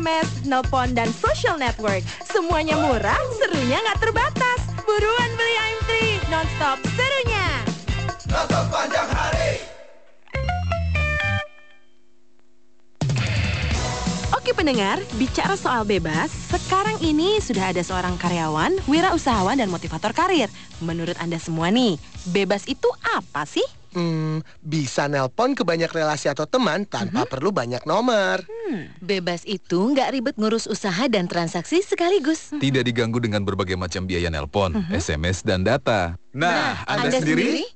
SMS, nelpon, dan social network. Semuanya murah, serunya nggak terbatas. Buruan beli IM3, nonstop serunya. Non-stop panjang hari Oke pendengar, bicara soal bebas, sekarang ini sudah ada seorang karyawan, wirausahawan, dan motivator karir. Menurut Anda semua nih, bebas itu apa sih? Hmm, bisa nelpon ke banyak relasi atau teman tanpa perlu banyak nomor. Bebas itu nggak ribet ngurus usaha dan transaksi sekaligus. Tidak diganggu dengan berbagai macam biaya nelpon, SMS, dan data. Nah, Anda, sendiri?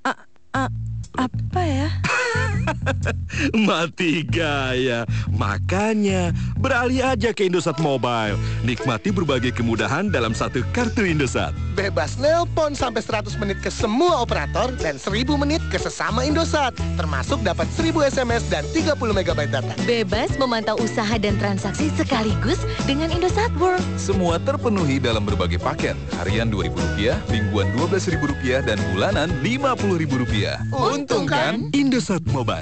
Apa ya? Mati gaya. Makanya, beralih aja ke Indosat Mobile. Nikmati berbagai kemudahan dalam satu kartu Indosat. Bebas nelpon sampai 100 menit ke semua operator dan 1000 menit ke sesama Indosat. Termasuk dapat 1000 SMS dan 30 MB data. Bebas memantau usaha dan transaksi sekaligus dengan Indosat World. Semua terpenuhi dalam berbagai paket. Harian Rp2.000, mingguan Rp12.000, dan bulanan Rp50.000. Untung kan? Indosat Mobile.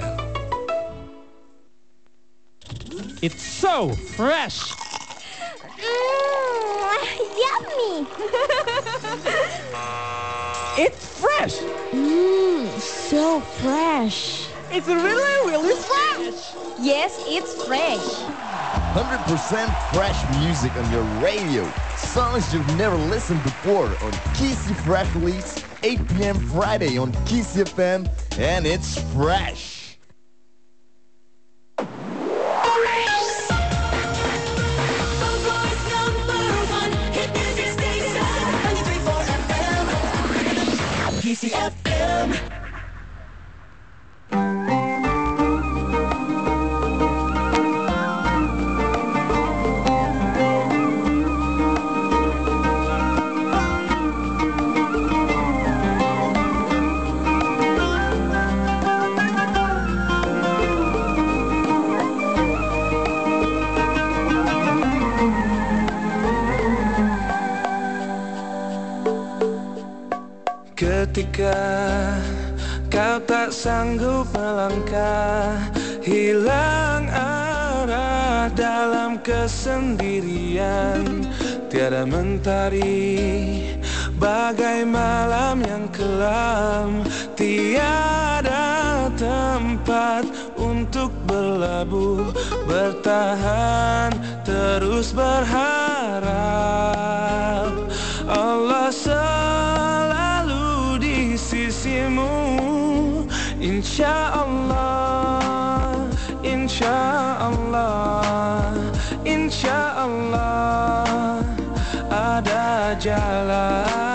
It's so fresh. Mmm, yummy. It's fresh. Mmm, so fresh. It's really, really fresh. Yes, it's fresh. 100% fresh music on your radio. Songs you've never listened before on Kissy Fresh Release, 8 p.m. Friday on Kiss FM, and it's fresh. Kesendirian. Tiada mentari bagai malam yang kelam. Tiada tempat untuk berlabuh Bertahan terus berharap. Allah selalu di sisimu. Insya Allah Insya Allah Insya Allah Ada jalan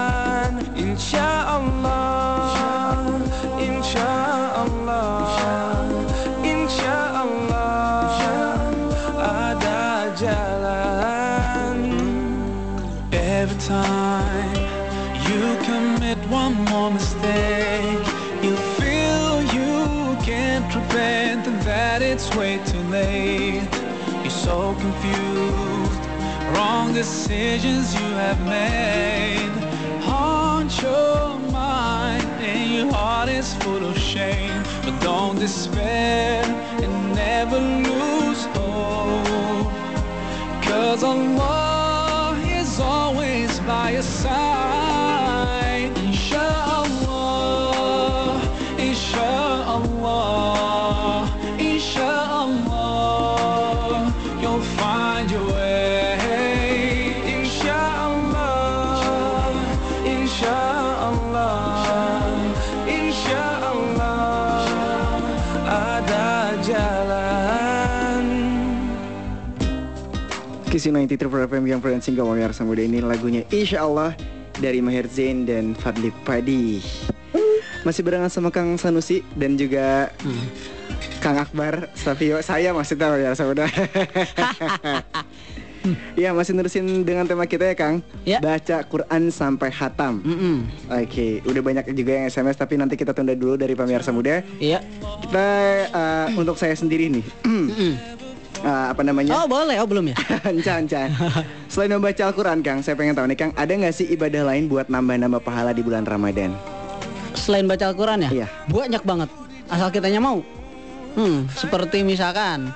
wrong decisions you have made. Haunt your mind and your heart is full of shame. But don't despair and never lose hope. Cause Allah is always by your side. Kisi 93 FM yang pernah singgah pemirsa muda. Ini lagunya Insya Allah dari Maher Zain dan Fadli Padi. Masih barengan sama Kang Sanusi dan juga Kang Akbar Savio saya maksudnya pemirsa muda. Iya masih nerusin dengan tema kita ya Kang. Baca Quran sampai hatam Oke udah banyak juga yang SMS Tapi nanti kita tunda dulu dari pemirsa muda. Iya. Kita uh, untuk saya sendiri nih Uh, apa namanya? Oh boleh, oh belum ya? Encan, encan. Selain membaca Al-Quran Kang, saya pengen tahu nih Kang, ada nggak sih ibadah lain buat nambah-nambah pahala di bulan Ramadan? Selain baca Al-Quran ya? Iya. Banyak banget. Asal kitanya mau. Hmm, seperti misalkan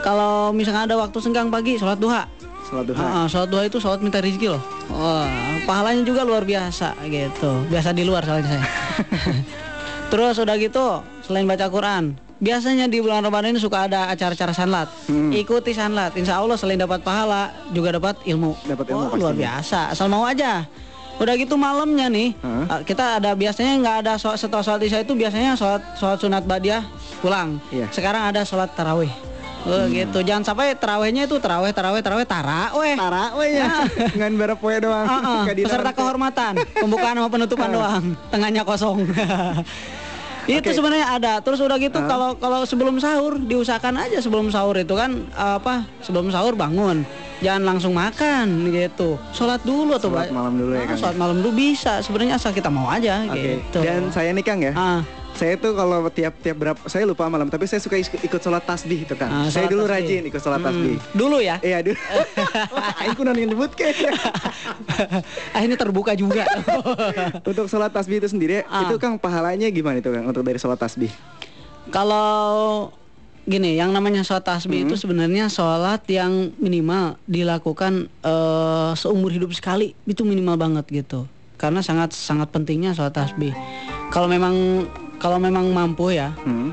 kalau misalkan ada waktu senggang pagi, sholat duha. Sholat duha. Ah, sholat duha itu sholat minta rezeki loh. Wah, pahalanya juga luar biasa gitu. Biasa di luar soalnya saya. Terus udah gitu, selain baca Quran, biasanya di bulan Ramadan ini suka ada acara-acara sanlat. Ikuti sanlat. Insya Allah selain dapat pahala, juga dapat ilmu. Dapat ilmu Wah, luar biasa. Asal mau aja. Udah gitu malamnya nih, uh, kita ada biasanya nggak ada sholat, setelah sholat isya itu biasanya sholat sholat sunat badiah pulang. Iya. Sekarang ada sholat tarawih. Oh, gitu. Jangan sampai tarawihnya itu tarawih tarawih tarawih tarawih. Tarawih ya. Ngan barep poe doang. Heeh, Kadinar peserta kehormatan, pembukaan sama penutupan doang, tengahnya kosong. itu sebenarnya ada. Terus udah gitu kalau kalau sebelum sahur diusahakan aja sebelum sahur itu kan apa? Sebelum sahur bangun. Jangan langsung makan gitu. Sholat dulu atau Sholat malam dulu ya, Ah, Kang, ya? Sholat malam dulu bisa. Sebenarnya asal kita mau aja Oke. gitu. Dan saya nih Kang ya. Ah. Saya tuh kalau tiap tiap berapa saya lupa malam tapi saya suka ikut sholat tasbih itu kan. Ah, saya dulu tasbih. rajin ikut sholat Mm-mm. tasbih. Dulu ya? Iya dulu. Kunan yang nyebut kayaknya. ah ini terbuka juga. Untuk sholat tasbih itu sendiri Ah. itu Kang pahalanya gimana itu Kang untuk dari sholat tasbih? Kalau gini, yang namanya sholat tasbih itu sebenarnya sholat yang minimal dilakukan eh, seumur hidup sekali, itu minimal banget gitu. Karena sangat sangat pentingnya sholat tasbih. Kalau memang kalau memang mampu ya,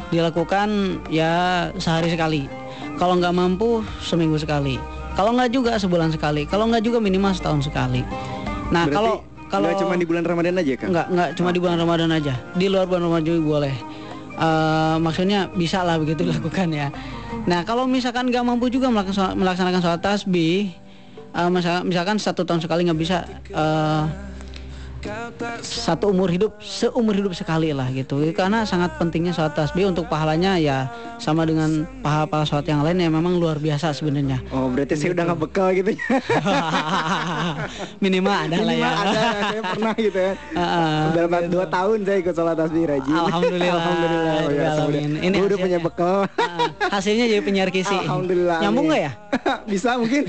dilakukan ya sehari sekali. Kalau nggak mampu seminggu sekali. Kalau nggak juga sebulan sekali. Kalau nggak juga minimal setahun sekali. Nah Berarti kalau kalau nggak cuma di bulan Ramadan aja Kang? Enggak, enggak cuma di bulan Ramadan aja. Di luar bulan Ramadan juga boleh. Eh, maksudnya bisa lah begitu dilakukan ya. Nah kalau misalkan nggak mampu juga melaksanakan, sholat tasbih, eh, misal- misalkan satu tahun sekali nggak bisa, eh, satu umur hidup seumur hidup sekali lah gitu karena sangat pentingnya sholat tasbih untuk pahalanya ya sama dengan pahala-pahala sholat yang lain yang memang luar biasa sebenarnya Oh berarti saya udah nggak bekal gitu ya. minimal ada lah ya ada saya pernah gitu ya. Berapa dua tahun saya ikut sholat tasbih rajin. Alhamdulillah. Alhamdulillah. Oh, ya. Ini udah hasilnya. punya bekal. hasilnya jadi penyiar kisi Alhamdulillah. nyambung nggak ya Bisa mungkin.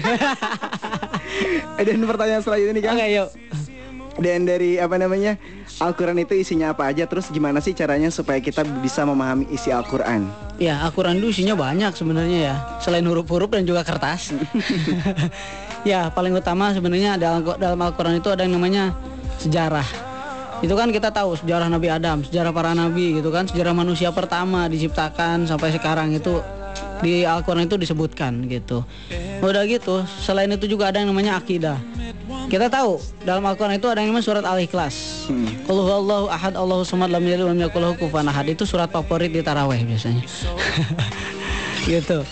Dan pertanyaan selanjutnya nih kan. Oke yuk. Dan dari apa namanya Al-Quran itu isinya apa aja Terus gimana sih caranya supaya kita bisa memahami isi Al-Quran Ya, Al-Quran itu isinya banyak sebenarnya ya. Selain huruf-huruf dan juga kertas. ya, paling utama sebenarnya dalam dalam Al-Quran itu ada yang namanya sejarah. Itu kan kita tahu sejarah Nabi Adam, sejarah para nabi gitu kan, sejarah manusia pertama diciptakan sampai sekarang itu di Al-Quran itu disebutkan gitu. Udah gitu, selain itu juga ada yang namanya akidah. Kita tahu dalam Al-Quran itu ada yang namanya surat Al-Ikhlas. Qul huwallahu ahad Allahu samad lam yalid walam yakul lahu kufuwan ahad. Itu surat favorit di taraweh biasanya. gitu.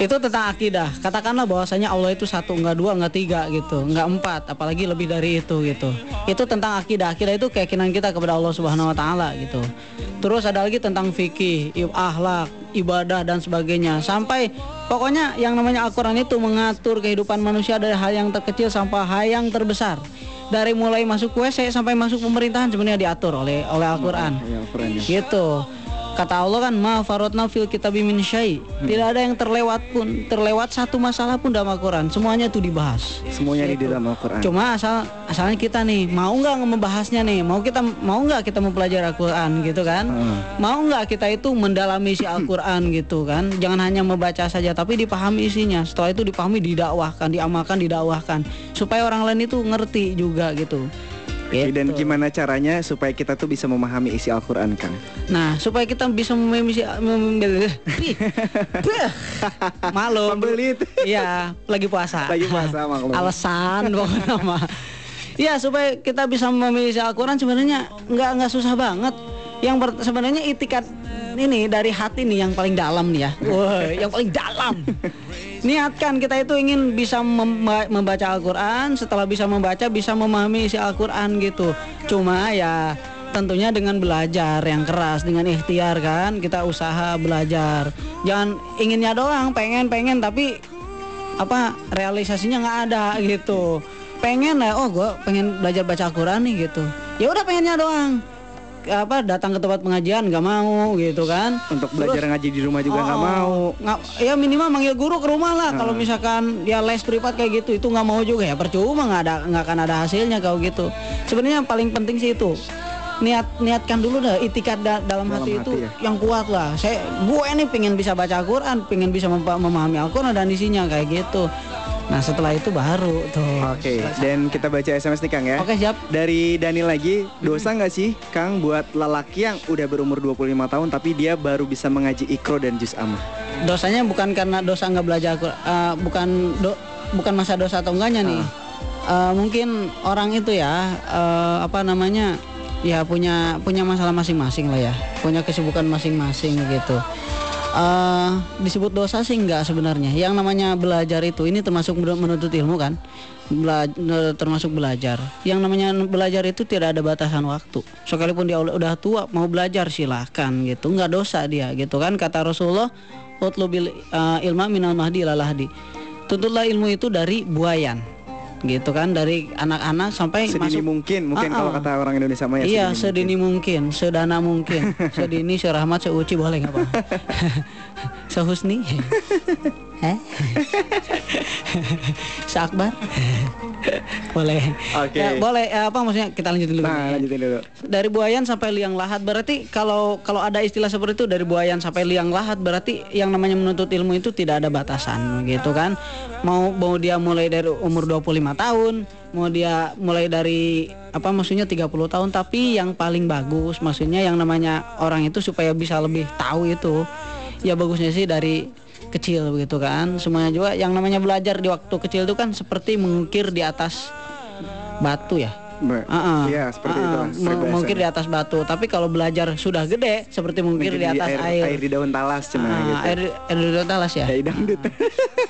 Itu tentang akidah. Katakanlah bahwasanya Allah itu satu, enggak dua, enggak tiga gitu, enggak empat, apalagi lebih dari itu gitu. Itu tentang akidah. Akidah itu keyakinan kita kepada Allah Subhanahu wa taala gitu. Terus ada lagi tentang fikih, akhlak, ibadah dan sebagainya. Sampai pokoknya yang namanya Al-Qur'an itu mengatur kehidupan manusia dari hal yang terkecil sampai hal yang terbesar. Dari mulai masuk WC sampai masuk pemerintahan sebenarnya diatur oleh oleh Al-Qur'an. Ya, Al-Quran ya. Gitu. Kata Allah kan ma farotna fil kitabi min syai. Tidak ada yang terlewat pun, terlewat satu masalah pun dalam Al-Qur'an. Semuanya itu dibahas. Semuanya di dalam Al-Quran Cuma asal asalnya kita nih mau nggak membahasnya nih, mau kita mau nggak kita mempelajari Al-Quran gitu kan? Mau nggak kita itu mendalami isi Al-Quran gitu kan? Jangan hanya membaca saja, tapi dipahami isinya. Setelah itu dipahami, didakwahkan, diamalkan, didakwahkan, supaya orang lain itu ngerti juga gitu. Oke, Dan Gitu. gimana caranya supaya kita tuh bisa memahami isi Al-Quran Kang Nah, supaya kita bisa memahami isi. Malu. Iya, lagi puasa. Lagi puasa maklum Alasan pokoknya mah. Iya, supaya kita bisa memahami isi Al-Qur'an sebenarnya nggak nggak susah banget. Yang sebenarnya itikat ini dari hati nih yang paling dalam nih ya. Wah, yang paling dalam. Niatkan kita itu ingin bisa memba- membaca Al-Qur'an, setelah bisa membaca bisa memahami isi Al-Qur'an gitu. Cuma ya tentunya dengan belajar yang keras dengan ikhtiar kan kita usaha belajar. Jangan inginnya doang pengen pengen tapi apa realisasinya nggak ada gitu. Pengen lah oh gue pengen belajar baca Al-Quran nih gitu. Ya udah pengennya doang apa datang ke tempat pengajian nggak mau gitu kan. Untuk belajar ngaji di rumah juga nggak Oh, mau. nggak ya minimal manggil guru ke rumah lah. Kalau misalkan ya les privat kayak gitu itu nggak mau juga ya. Percuma nggak ada nggak akan ada hasilnya kalau gitu. Sebenarnya yang paling penting sih itu niat niatkan dulu dah itikat da- dalam, Dalam hati, hati itu ya. yang kuat lah. Saya gue nih pengen bisa baca Al-Quran pengen bisa memahami Al-Quran dan isinya kayak gitu nah setelah itu baru tuh Oke, dan kita baca SMS nih Kang ya. Oke, siap. Dari Dani lagi, dosa nggak sih Kang buat lelaki yang udah berumur 25 tahun tapi dia baru bisa mengaji Ikro dan Juz Amma? dosanya bukan karena dosa nggak belajar eh, bukan do- bukan masa dosa atau enggaknya nih Eh, mungkin orang itu ya eh, apa namanya ya punya punya masalah masing-masing lah ya punya kesibukan masing-masing gitu Eh, disebut dosa sih enggak sebenarnya. Yang namanya belajar itu ini termasuk men- menuntut ilmu kan? Bela- termasuk belajar. Yang namanya belajar itu tidak ada batasan waktu. Sekalipun dia udah tua mau belajar silahkan gitu. Nggak dosa dia gitu kan? Kata Rasulullah utlubil eh, ilma minal mahdi ilal lahdi. Tuntutlah ilmu itu dari buayan gitu kan dari anak-anak sampai Sedini masuk mungkin, mungkin Ah, kalau ah. kata orang Indonesia mah ya iya sedini sedini mungkin. sedana mungkin sedini serahmat seuci boleh nggak pak sehusni Heh? seakbar boleh Oke. Ya, boleh Eh, apa maksudnya kita lanjutin dulu Nah, lanjutin dulu. dari buayan sampai liang lahat berarti kalau kalau ada istilah seperti itu dari buayan sampai liang lahat berarti yang namanya menuntut ilmu itu tidak ada batasan gitu kan mau mau dia mulai dari umur 25 tahun mau dia mulai dari apa maksudnya 30 tahun tapi yang paling bagus maksudnya yang namanya orang itu supaya bisa lebih tahu itu ya bagusnya sih dari kecil begitu kan semuanya juga yang namanya belajar di waktu kecil itu kan seperti mengukir di atas batu ya. Ah, ah. Iya, seperti Ah, itu ah. lah, M- peribahasanya. mungkir di atas batu. Tapi kalau belajar sudah gede, seperti mungkir di Mungkin atas air, air. air di daun talas cuma Ah, gitu. air, air di daun talas ya? Dangdut.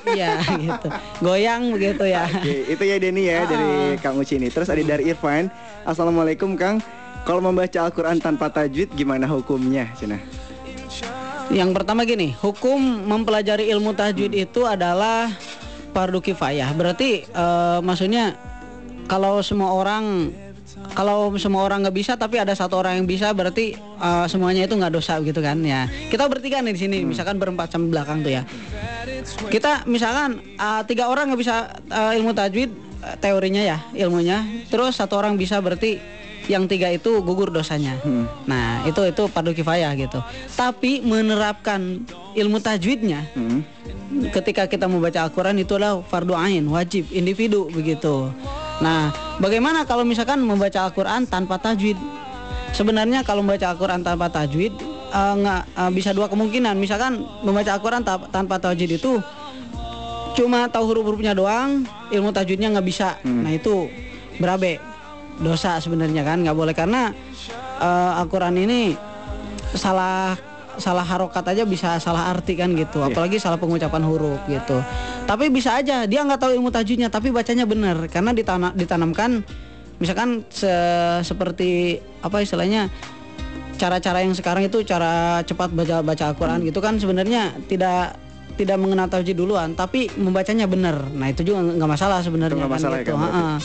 Iya gitu. Goyang begitu ya. Oke, itu ya Denny ya Ah. dari Kang Uci ini. Terus ada dari Irfan. Assalamualaikum Kang. Kalau membaca Al-Quran tanpa tajwid gimana hukumnya? Cina. Yang pertama gini, hukum mempelajari ilmu tajwid itu adalah fardu kifayah. Berarti eh, maksudnya kalau semua orang kalau semua orang nggak bisa tapi ada satu orang yang bisa berarti eh, semuanya itu nggak dosa gitu kan ya. Kita bertiga nih di sini, misalkan berempat sampai belakang tuh ya. Kita misalkan eh, tiga orang nggak bisa eh, ilmu tajwid eh, teorinya ya ilmunya, terus satu orang bisa berarti yang tiga itu gugur dosanya. Nah itu itu fardu kifayah gitu. Tapi menerapkan ilmu tajwidnya ketika kita membaca Al-Quran itu adalah fardu ain, wajib, individu begitu. Nah, bagaimana kalau misalkan membaca Al-Quran tanpa tajwid? Sebenarnya kalau membaca Al-Quran tanpa tajwid eh, nggak eh, bisa dua kemungkinan. Misalkan membaca Al-Quran ta- tanpa tajwid itu cuma tahu huruf-hurufnya doang, ilmu tajwidnya nggak bisa. Nah itu berabe, dosa sebenarnya kan nggak boleh. Karena eh, Al-Quran ini salah salah harokat aja bisa salah arti kan gitu. Apalagi salah pengucapan huruf gitu. Tapi bisa aja dia nggak tahu ilmu tajwidnya tapi bacanya benar. Karena ditana- ditanamkan misalkan se- seperti apa istilahnya cara-cara yang sekarang itu cara cepat baca baca Al-Quran gitu kan sebenarnya tidak tidak mengenal tajwid duluan. Tapi membacanya benar. Nah itu juga nggak masalah sebenarnya kan masalah ya gitu. kan, berarti? Ha-ha.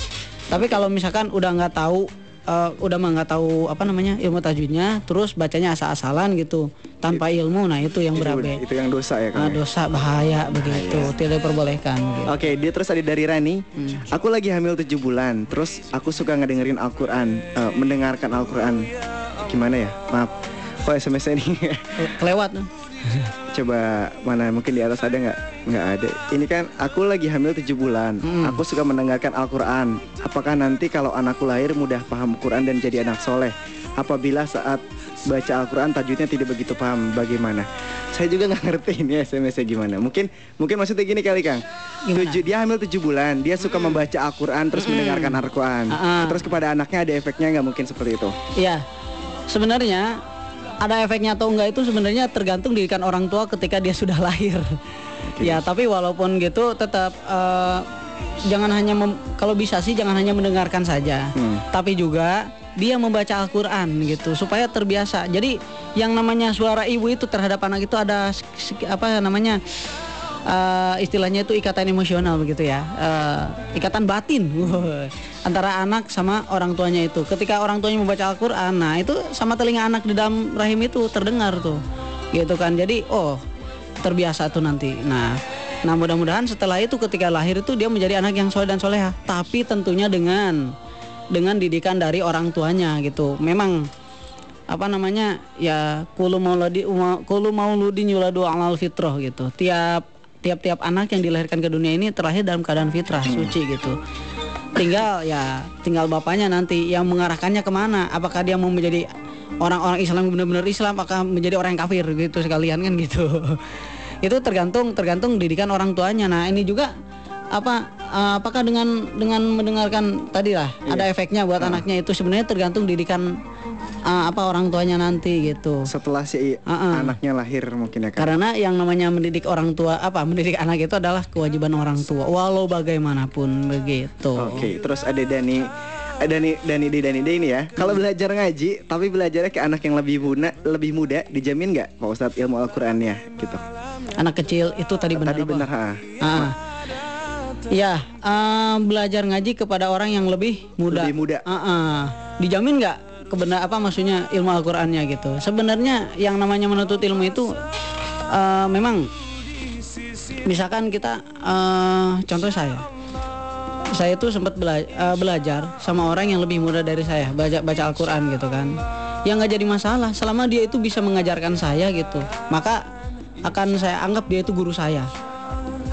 Tapi kalau misalkan udah nggak tahu eh, udah mah nggak tahu apa namanya ilmu tajwidnya terus bacanya asal-asalan gitu tanpa ilmu nah itu yang berabe itu yang dosa ya Nah, Kang. ya? dosa bahaya begitu tidak diperbolehkan gitu. Oke, dia terus ada dari Rani. Hmm. Aku lagi hamil 7 bulan. Terus aku suka ngedengerin Al-Qur'an, eh, mendengarkan Al-Qur'an. Gimana ya? Maaf. Kok SMS ini? kelewat Coba mana mungkin di atas ada nggak? Nggak ada. Ini kan aku lagi hamil 7 bulan. Hmm. Aku suka mendengarkan Al-Qur'an. Apakah nanti kalau anakku lahir mudah paham Quran dan jadi anak soleh? Apabila saat baca Al-Quran tajwidnya tidak begitu paham bagaimana? Saya juga nggak ngerti ini SMS-nya gimana. Mungkin mungkin maksudnya gini kali Kang. Tujuh, dia hamil 7 bulan, dia suka membaca Al-Quran terus mendengarkan Al-Quran. Ah, ah. Terus kepada anaknya ada efeknya nggak mungkin seperti itu? Iya, sebenarnya ada efeknya atau enggak itu sebenarnya tergantung didikan orang tua ketika dia sudah lahir. Ya, tapi walaupun gitu tetap eh, jangan hanya mem- kalau bisa sih jangan hanya mendengarkan saja, tapi juga dia membaca Al-Qur'an gitu supaya terbiasa. Jadi yang namanya suara ibu itu terhadap anak itu ada apa namanya? Eh, istilahnya itu ikatan emosional begitu ya. Eh, ikatan batin. Antara anak sama orang tuanya itu. Ketika orang tuanya membaca Al-Quran nah itu sama telinga anak di dalam rahim itu terdengar tuh. Gitu kan. Jadi oh terbiasa tuh nanti. Nah nah mudah-mudahan setelah itu ketika lahir itu dia menjadi anak yang soleh dan soleha tapi tentunya dengan dengan didikan dari orang tuanya gitu. Memang apa namanya ya kulu mauludi kulu mauludin yuladu alal fitrah gitu. Tiap tiap-tiap anak yang dilahirkan ke dunia ini terlahir dalam keadaan fitrah suci gitu. Tinggal ya tinggal bapaknya nanti yang mengarahkannya ke mana? Apakah dia mau menjadi orang-orang Islam benar-benar Islam? Apakah menjadi orang yang kafir? Gitu sekalian kan gitu. Itu tergantung tergantung didikan orang tuanya. Nah ini juga apa eh, apakah dengan dengan mendengarkan tadi lah ada efeknya buat anaknya itu sebenarnya tergantung didikan eh, apa orang tuanya nanti gitu setelah si anaknya lahir mungkin ya Kang? karena yang namanya mendidik orang tua apa mendidik anak itu adalah kewajiban orang tua walau bagaimanapun begitu Oke, terus ada Dani ada Dani Dani di Dani ini ya. Kalau belajar ngaji, tapi belajarnya ke anak yang lebih muda, lebih muda, dijamin nggak Pak Ustadz ilmu Al-Qur'annya gitu? anak kecil itu tadi benar Tadi apa? benar, ha. Ah. Ya, eh, belajar ngaji kepada orang yang lebih muda. Lebih muda. Ah, ah. Dijamin nggak kebenar apa maksudnya ilmu Al-Qur'annya gitu. Sebenarnya yang namanya menuntut ilmu itu eh, memang misalkan kita eh, contoh saya. Saya itu sempat bela- eh, belajar sama orang yang lebih muda dari saya, baca baca Al-Qur'an gitu kan. Yang nggak jadi masalah selama dia itu bisa mengajarkan saya gitu. Maka akan saya anggap dia itu guru saya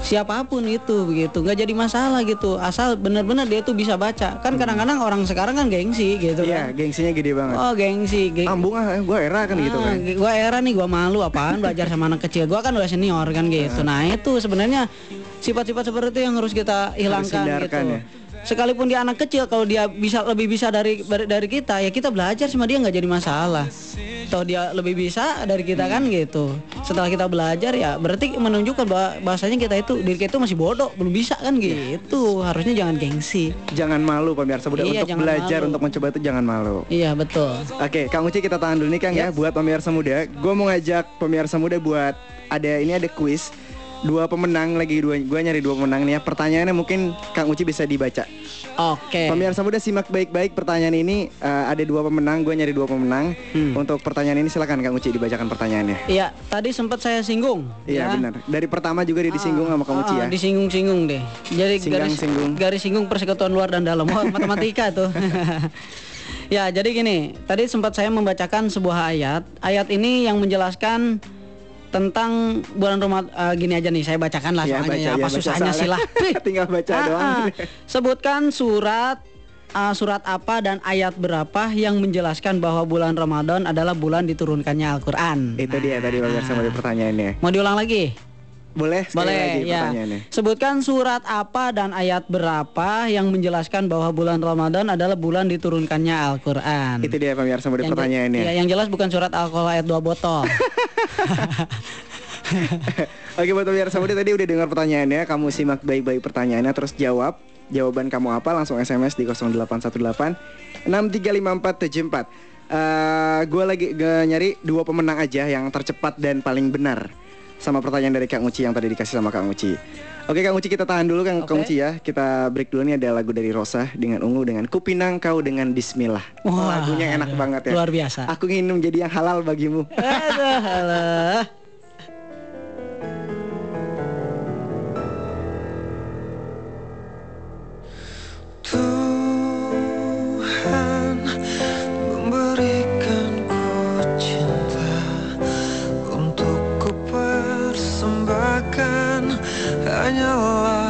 siapa pun itu begitu. Nggak jadi masalah gitu. Asal benar-benar dia itu bisa baca. Kan kadang-kadang orang sekarang kan gengsi gitu Iya, kan. gengsinya gede banget. oh gengsi geng Ambung ah, gue era kan gitu kan. gue era nih gue malu apaan belajar sama anak kecil. Gue kan udah senior kan gitu. Nah itu sebenarnya sifat-sifat seperti itu yang harus kita hilangkan hindarkan gitu. ya. Sekalipun dia anak kecil kalau dia bisa lebih bisa dari dari kita ya kita belajar sama dia nggak jadi masalah. Toh dia lebih bisa dari kita kan gitu. Setelah kita belajar ya berarti menunjukkan bahwa bahasanya kita itu diri kita itu masih bodoh belum bisa kan gitu. Harusnya jangan gengsi. Jangan malu pemirsa muda Iya, untuk belajar malu. untuk mencoba itu jangan malu. iya betul. Oke, Kang Uci kita tahan dulu nih Kang ya buat pemirsa muda. Gue mau ngajak pemirsa muda buat ada ini ada kuis dua pemenang lagi dua gue nyari dua pemenang nih ya. Pertanyaannya mungkin Kang Uci bisa dibaca. Oke. Pemirsa muda simak baik-baik pertanyaan ini eh, ada dua pemenang. Gue nyari dua pemenang. Untuk pertanyaan ini silakan Kang Uci dibacakan pertanyaannya. Iya, tadi sempat saya singgung. Iya ya. benar. Dari pertama juga dia disinggung sama Kang Uci Ah, ya. Disinggung-singgung deh. Jadi Singgang, garis singgung. garis singgung persekutuan luar dan dalam. Wah, matematika tuh. ya, jadi gini, tadi sempat saya membacakan sebuah ayat. Ayat ini yang menjelaskan tentang bulan Ramadan gini aja nih saya bacakan lah Iya, soalnya baca, ya iya, apa baca susahnya sih lah. Tinggal baca Ah, doang. ah. sebutkan surat ah, surat apa dan ayat berapa yang menjelaskan bahwa bulan Ramadan adalah bulan diturunkannya Al-Qur'an. Itu dia tadi pemirsa muda pertanyaannya. Mau diulang lagi? Boleh sekali Boleh, lagi ya. pertanyaannya. Sebutkan surat apa dan ayat berapa yang menjelaskan bahwa bulan Ramadan adalah bulan diturunkannya Al-Qur'an. Itu dia pemirsa je- pertanyaannya. ya, yang jelas bukan surat alkohol ayat 2 botol. Oke buat pemirsa muda tadi udah dengar pertanyaannya Kamu simak baik-baik pertanyaannya Terus jawab Jawaban kamu apa langsung SMS di 0818 635474 Eh, Gue lagi ge- nyari dua pemenang aja Yang tercepat dan paling benar Sama pertanyaan dari Kang Uci yang tadi dikasih sama Kang Uci Oke Kang Uci kita tahan dulu Kang, Kang Uci ya. Kita break dulu nih ada lagu dari Rosa Dengan Ungu dengan Kupinang Kau dengan Bismillah. Wah, Lagunya enak banget ya. luar biasa. Aku ingin menjadi yang halal bagimu. Aduh, alah. extrañaba.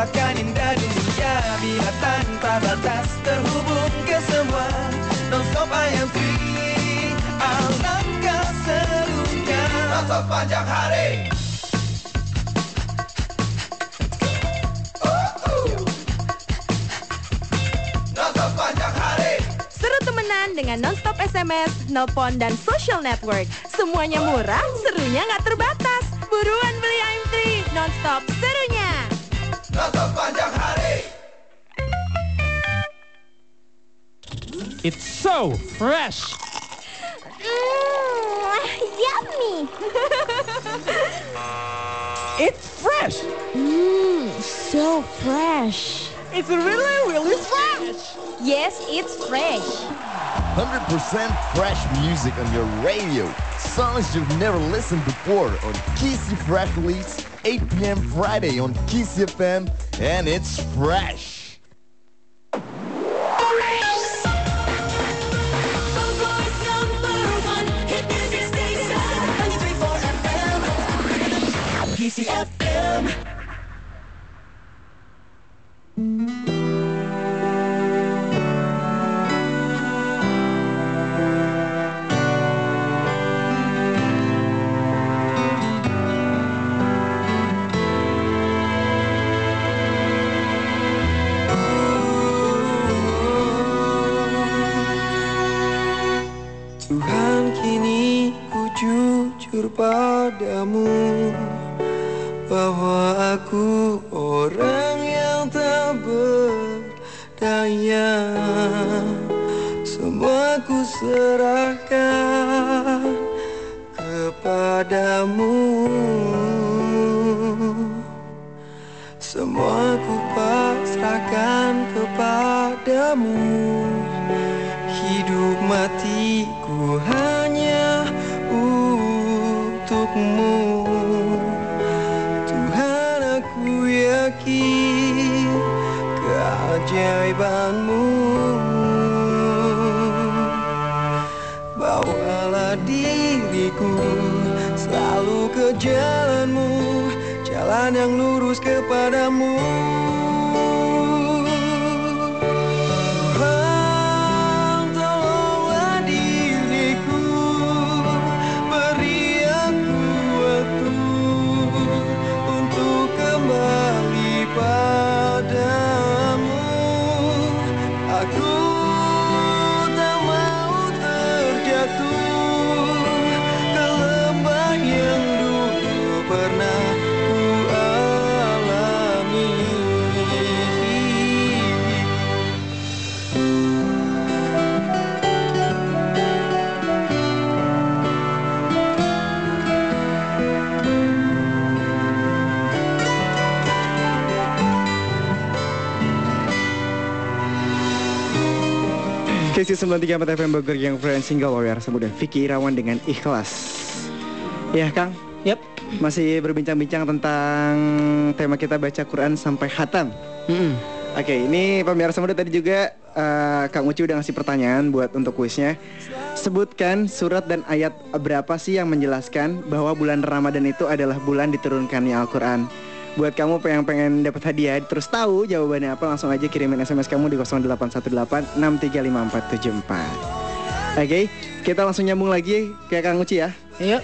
Rasakan indah dunia Bila tanpa batas terhubung ke semua. Nonstop I am free. Alangkah serunya. Nonstop panjang hari. Nonstop panjang hari. Seru temenan dengan nonstop SMS, nelpon, dan social network. Semuanya murah, serunya nggak terbatas. Buruan beli I'm3, nonstop It's so fresh. Mmm, yummy. It's fresh. Mmm, so fresh. It's really, really fresh. Yes, it's fresh. 100% fresh music on your radio. Songs you've never listened before on Kissy Fresh Release, 8 p.m. Friday on Kiss FM, and it's fresh. Bawalah diriku selalu ke jalanmu Jalan yang lurus kepadamu Kisi 93 FM Bogor yang friend single warrior semudah Vicky Irawan dengan ikhlas. Ya Kang. Yap. Masih berbincang-bincang tentang tema kita baca Quran sampai khatam. Oke, ini pemirsa muda tadi juga eh, Kang Uci udah ngasih pertanyaan buat untuk kuisnya. Sebutkan surat dan ayat berapa sih yang menjelaskan bahwa bulan Ramadan itu adalah bulan diturunkannya Al-Quran. Buat kamu yang pengen dapat hadiah terus tahu jawabannya apa langsung aja kirimin SMS kamu di 0818 635474. Oke, kita langsung nyambung lagi ke Kang Uci ya. Iya.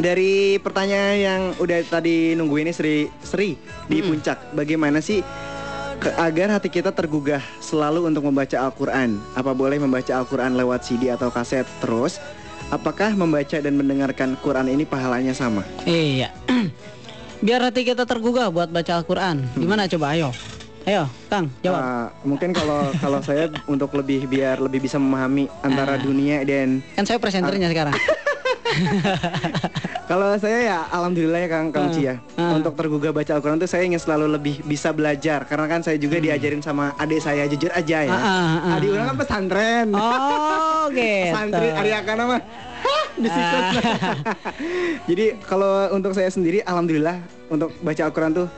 Dari pertanyaan yang udah tadi nunggu ini Sri Sri di puncak, bagaimana sih ke- agar hati kita tergugah selalu untuk membaca Al-Quran? Apa boleh membaca Al-Quran lewat CD atau kaset? Terus apakah membaca dan mendengarkan Quran ini pahalanya sama? Iya. Biar hati kita tergugah buat baca Al-Quran. Gimana coba ayo? Ayo, Kang, jawab. Uh, mungkin kalau kalau saya untuk lebih biar lebih bisa memahami antara Ah. dunia dan Kan saya presenternya sekarang. kalau saya ya alhamdulillah ya Kang Kang Ah, Uci ya. ah. Untuk tergugah baca Al-Quran itu saya ingin selalu lebih bisa belajar karena kan saya juga diajarin sama adik saya jujur aja ya. Hmm. Ah, ah, ah, adik orang kan pesantren. Oh, gitu. Santri Ariakana mah Hah, disikut. Jadi kalau untuk saya sendiri alhamdulillah untuk baca Al-Quran tuh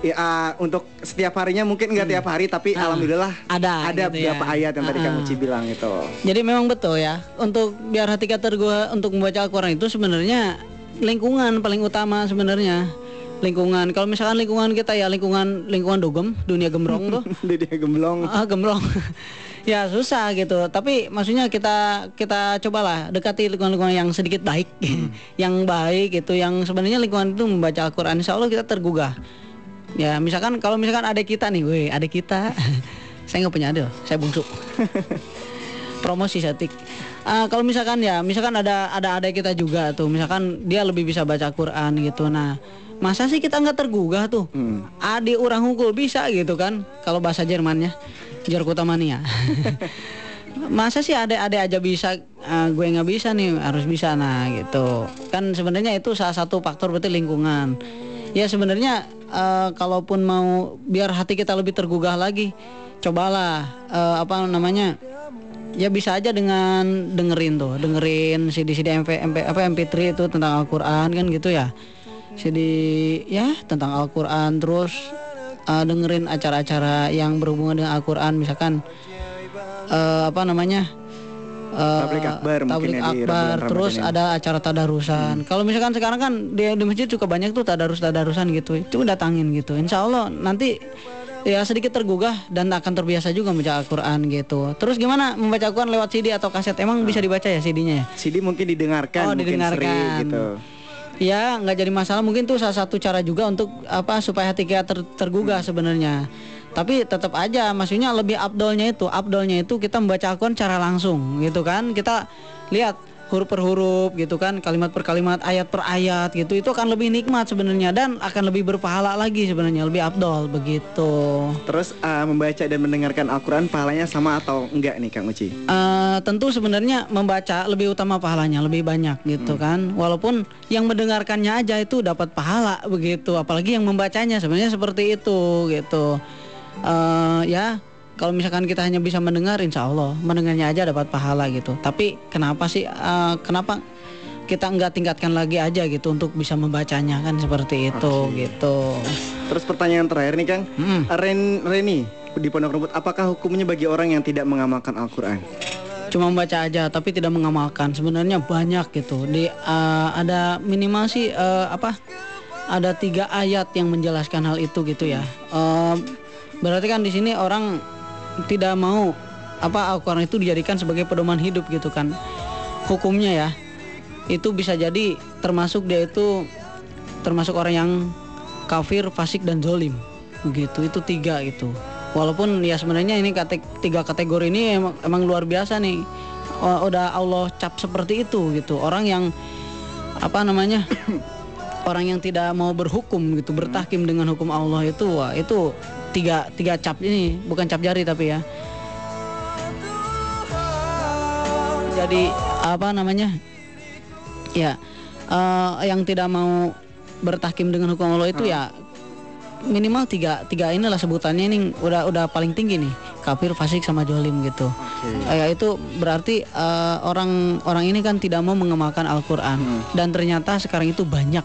ya, ah, untuk setiap harinya mungkin nggak tiap hari tapi Ah, alhamdulillah ada ada gitu ya. beberapa ayat yang tadi Kang ah. Uci bilang itu. Jadi memang betul ya. Untuk biar hati kita tergugah untuk membaca Al-Quran itu sebenarnya lingkungan paling utama sebenarnya. Lingkungan. Kalau misalkan lingkungan kita ya lingkungan lingkungan dogem, dunia gembrong tuh. dunia gemblong. Ah, gembrong. ya susah gitu. Tapi maksudnya kita kita cobalah dekati lingkungan-lingkungan yang sedikit baik, yang baik gitu, yang sebenarnya lingkungan itu membaca Al-Quran. Insya Allah kita tergugah. Ya misalkan kalau misalkan ada kita nih, weh, ada kita. saya nggak punya adil, saya bungsu. Promosi setik. Ah, kalau misalkan ya, misalkan ada ada ada kita juga tuh, misalkan dia lebih bisa baca Quran gitu. Nah, masa sih kita nggak tergugah tuh? Adik orang hukul bisa gitu kan? Kalau bahasa Jermannya, Jerkutamania. masa sih ada-ada aja bisa ah, gue nggak bisa nih harus bisa. Nah gitu. Kan sebenarnya itu salah satu faktor berarti lingkungan. Ya sebenarnya eh, kalaupun mau biar hati kita lebih tergugah lagi cobalah eh, apa namanya ya bisa aja dengan dengerin tuh dengerin CD CD MP, MP apa MP3 itu tentang Al-Qur'an kan gitu ya. CD ya tentang Al-Qur'an terus eh, dengerin acara-acara yang berhubungan dengan Al-Qur'an misalkan eh, apa namanya eh, Tablik akbar tablik ya akbar. Terus ini. ada acara tadarusan. Kalau misalkan sekarang kan di, di masjid juga banyak tuh tadarus tadarusan gitu. Itu datangin gitu. Insya Allah nanti ya sedikit tergugah dan akan terbiasa juga membaca Al-Quran gitu. Terus gimana? Membaca Al-Quran lewat CD atau kaset? Emang bisa dibaca ya CD-nya ya? CD mungkin didengarkan Oh, mungkin didengarkan. sering gitu. Ya nggak jadi masalah. Mungkin tuh salah satu cara juga untuk apa supaya hati kita ter- tergugah sebenarnya. Tapi tetap aja maksudnya lebih abdolnya itu abdolnya itu kita membaca Al-Quran secara langsung gitu kan? Kita lihat huruf per huruf gitu kan kalimat per kalimat ayat per ayat gitu itu akan lebih nikmat sebenarnya dan akan lebih berpahala lagi sebenarnya lebih abdol begitu. Terus ah, membaca dan mendengarkan Al-Quran pahalanya sama atau enggak nih Kang Uci? Eh, tentu sebenarnya membaca lebih utama pahalanya lebih banyak gitu kan walaupun yang mendengarkannya aja itu dapat pahala begitu apalagi yang membacanya sebenarnya seperti itu gitu Eh, ya kalau misalkan kita hanya bisa mendengar insya Allah. Mendengarnya aja dapat pahala gitu. Tapi kenapa sih eh, kenapa kita nggak tingkatkan lagi aja gitu untuk bisa membacanya? Kan seperti itu gitu. Terus pertanyaan terakhir nih Kang, Ren Reni di Pondok Rumput, apakah hukumnya bagi orang yang tidak mengamalkan Al-Quran? cuma membaca aja tapi tidak mengamalkan. Sebenarnya banyak gitu. Di eh, ada minimal sih eh, apa ada tiga ayat yang menjelaskan hal itu gitu ya. Eh, berarti kan di sini orang tidak mau apa Al-Quran itu dijadikan sebagai pedoman hidup gitu kan. Hukumnya ya itu bisa jadi termasuk dia itu termasuk orang yang kafir fasik dan zolim. Begitu itu tiga gitu. Walaupun ya sebenarnya ini kate- tiga kategori ini emang, emang luar biasa nih. O- udah Allah cap seperti itu gitu. Orang yang apa namanya orang yang tidak mau berhukum gitu bertahkim dengan hukum Allah itu wah itu tiga tiga cap ini bukan cap jari tapi ya. Jadi apa namanya? Ya eh, yang tidak mau bertahkim dengan hukum Allah itu ya minimal tiga tiga inilah sebutannya ini udah udah paling tinggi nih kafir fasik sama jolim gitu. Eh, ya itu berarti eh, orang orang ini kan tidak mau mengamalkan Al-Quran. Dan ternyata sekarang itu banyak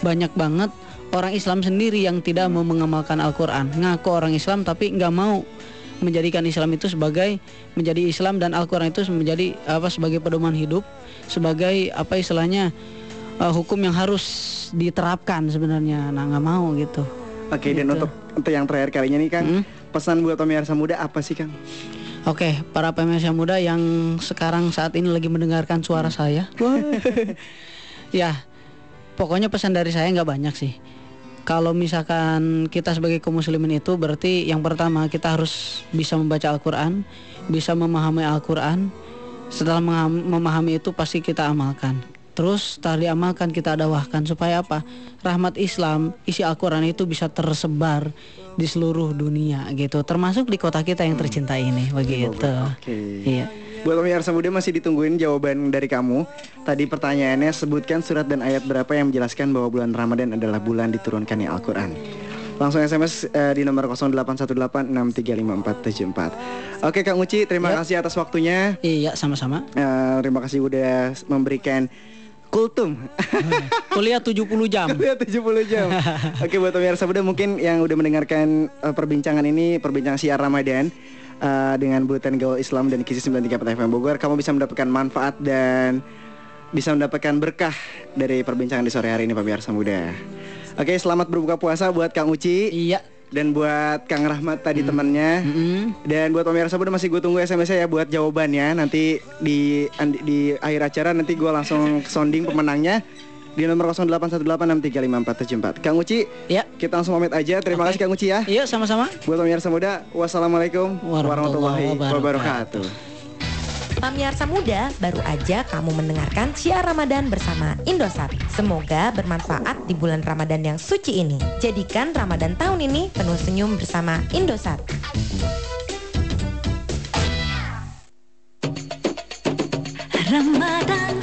banyak banget orang Islam sendiri yang tidak mau mengamalkan Al-Quran. Ngaku orang Islam tapi nggak mau menjadikan Islam itu sebagai menjadi Islam dan Al-Quran itu menjadi apa sebagai pedoman hidup sebagai apa istilahnya eh, hukum yang harus diterapkan sebenarnya. Nah nggak mau gitu. Oke, dan untuk untuk yang terakhir kalinya nih Kang, pesan buat pemirsa muda apa sih Kang? Oke, para pemirsa muda yang sekarang saat ini lagi mendengarkan suara saya. ya, pokoknya pesan dari saya nggak banyak sih. Kalau misalkan kita sebagai kaum muslimin itu berarti yang pertama kita harus bisa membaca Al-Quran, bisa memahami Al-Quran, setelah memahami itu pasti kita amalkan. Terus setelah diamalkan kita dakwahkan. Supaya apa? Rahmat Islam isi Al-Quran itu bisa tersebar di seluruh dunia gitu termasuk di kota kita yang tercinta ini begitu Oke. iya Buat pemirsa muda masih ditungguin jawaban dari kamu. Tadi pertanyaannya sebutkan surat dan ayat berapa yang menjelaskan bahwa bulan Ramadan adalah bulan diturunkannya Al-Qur'an. Langsung SMS eh, di nomor 0818635474. Oke Kang Uci, terima kasih atas waktunya. Iya, sama-sama. Eh, terima kasih udah memberikan kultum. kuliah 70 jam. Kuliah 70 jam. Oke buat pemirsa muda mungkin yang udah mendengarkan eh, perbincangan ini, perbincangan siar Ramadan eh, dengan Bulletin Gaul Islam dan Kisi 93 FM Bogor, kamu bisa mendapatkan manfaat dan bisa mendapatkan berkah dari perbincangan di sore hari ini pemirsa muda. Oke, selamat berbuka puasa buat Kang Uci. Iya. Dan buat Kang Rahmat tadi temannya. Dan buat pemirsa muda masih gue tunggu SMS-nya ya buat jawabannya. Nanti di di akhir acara nanti gue langsung sounding pemenangnya di nomor 0818635474. Kang Uci, ya. Kita langsung pamit aja. Terima kasih Kang Uci ya. Iya, sama-sama. Buat pemirsa muda, wassalamualaikum warahmatullahi wabarakatuh. Pemirsa muda, baru aja kamu mendengarkan Syiar Ramadan bersama Indosat. Semoga bermanfaat di bulan Ramadan yang suci ini. Jadikan Ramadan tahun ini penuh senyum bersama Indosat. Ramadan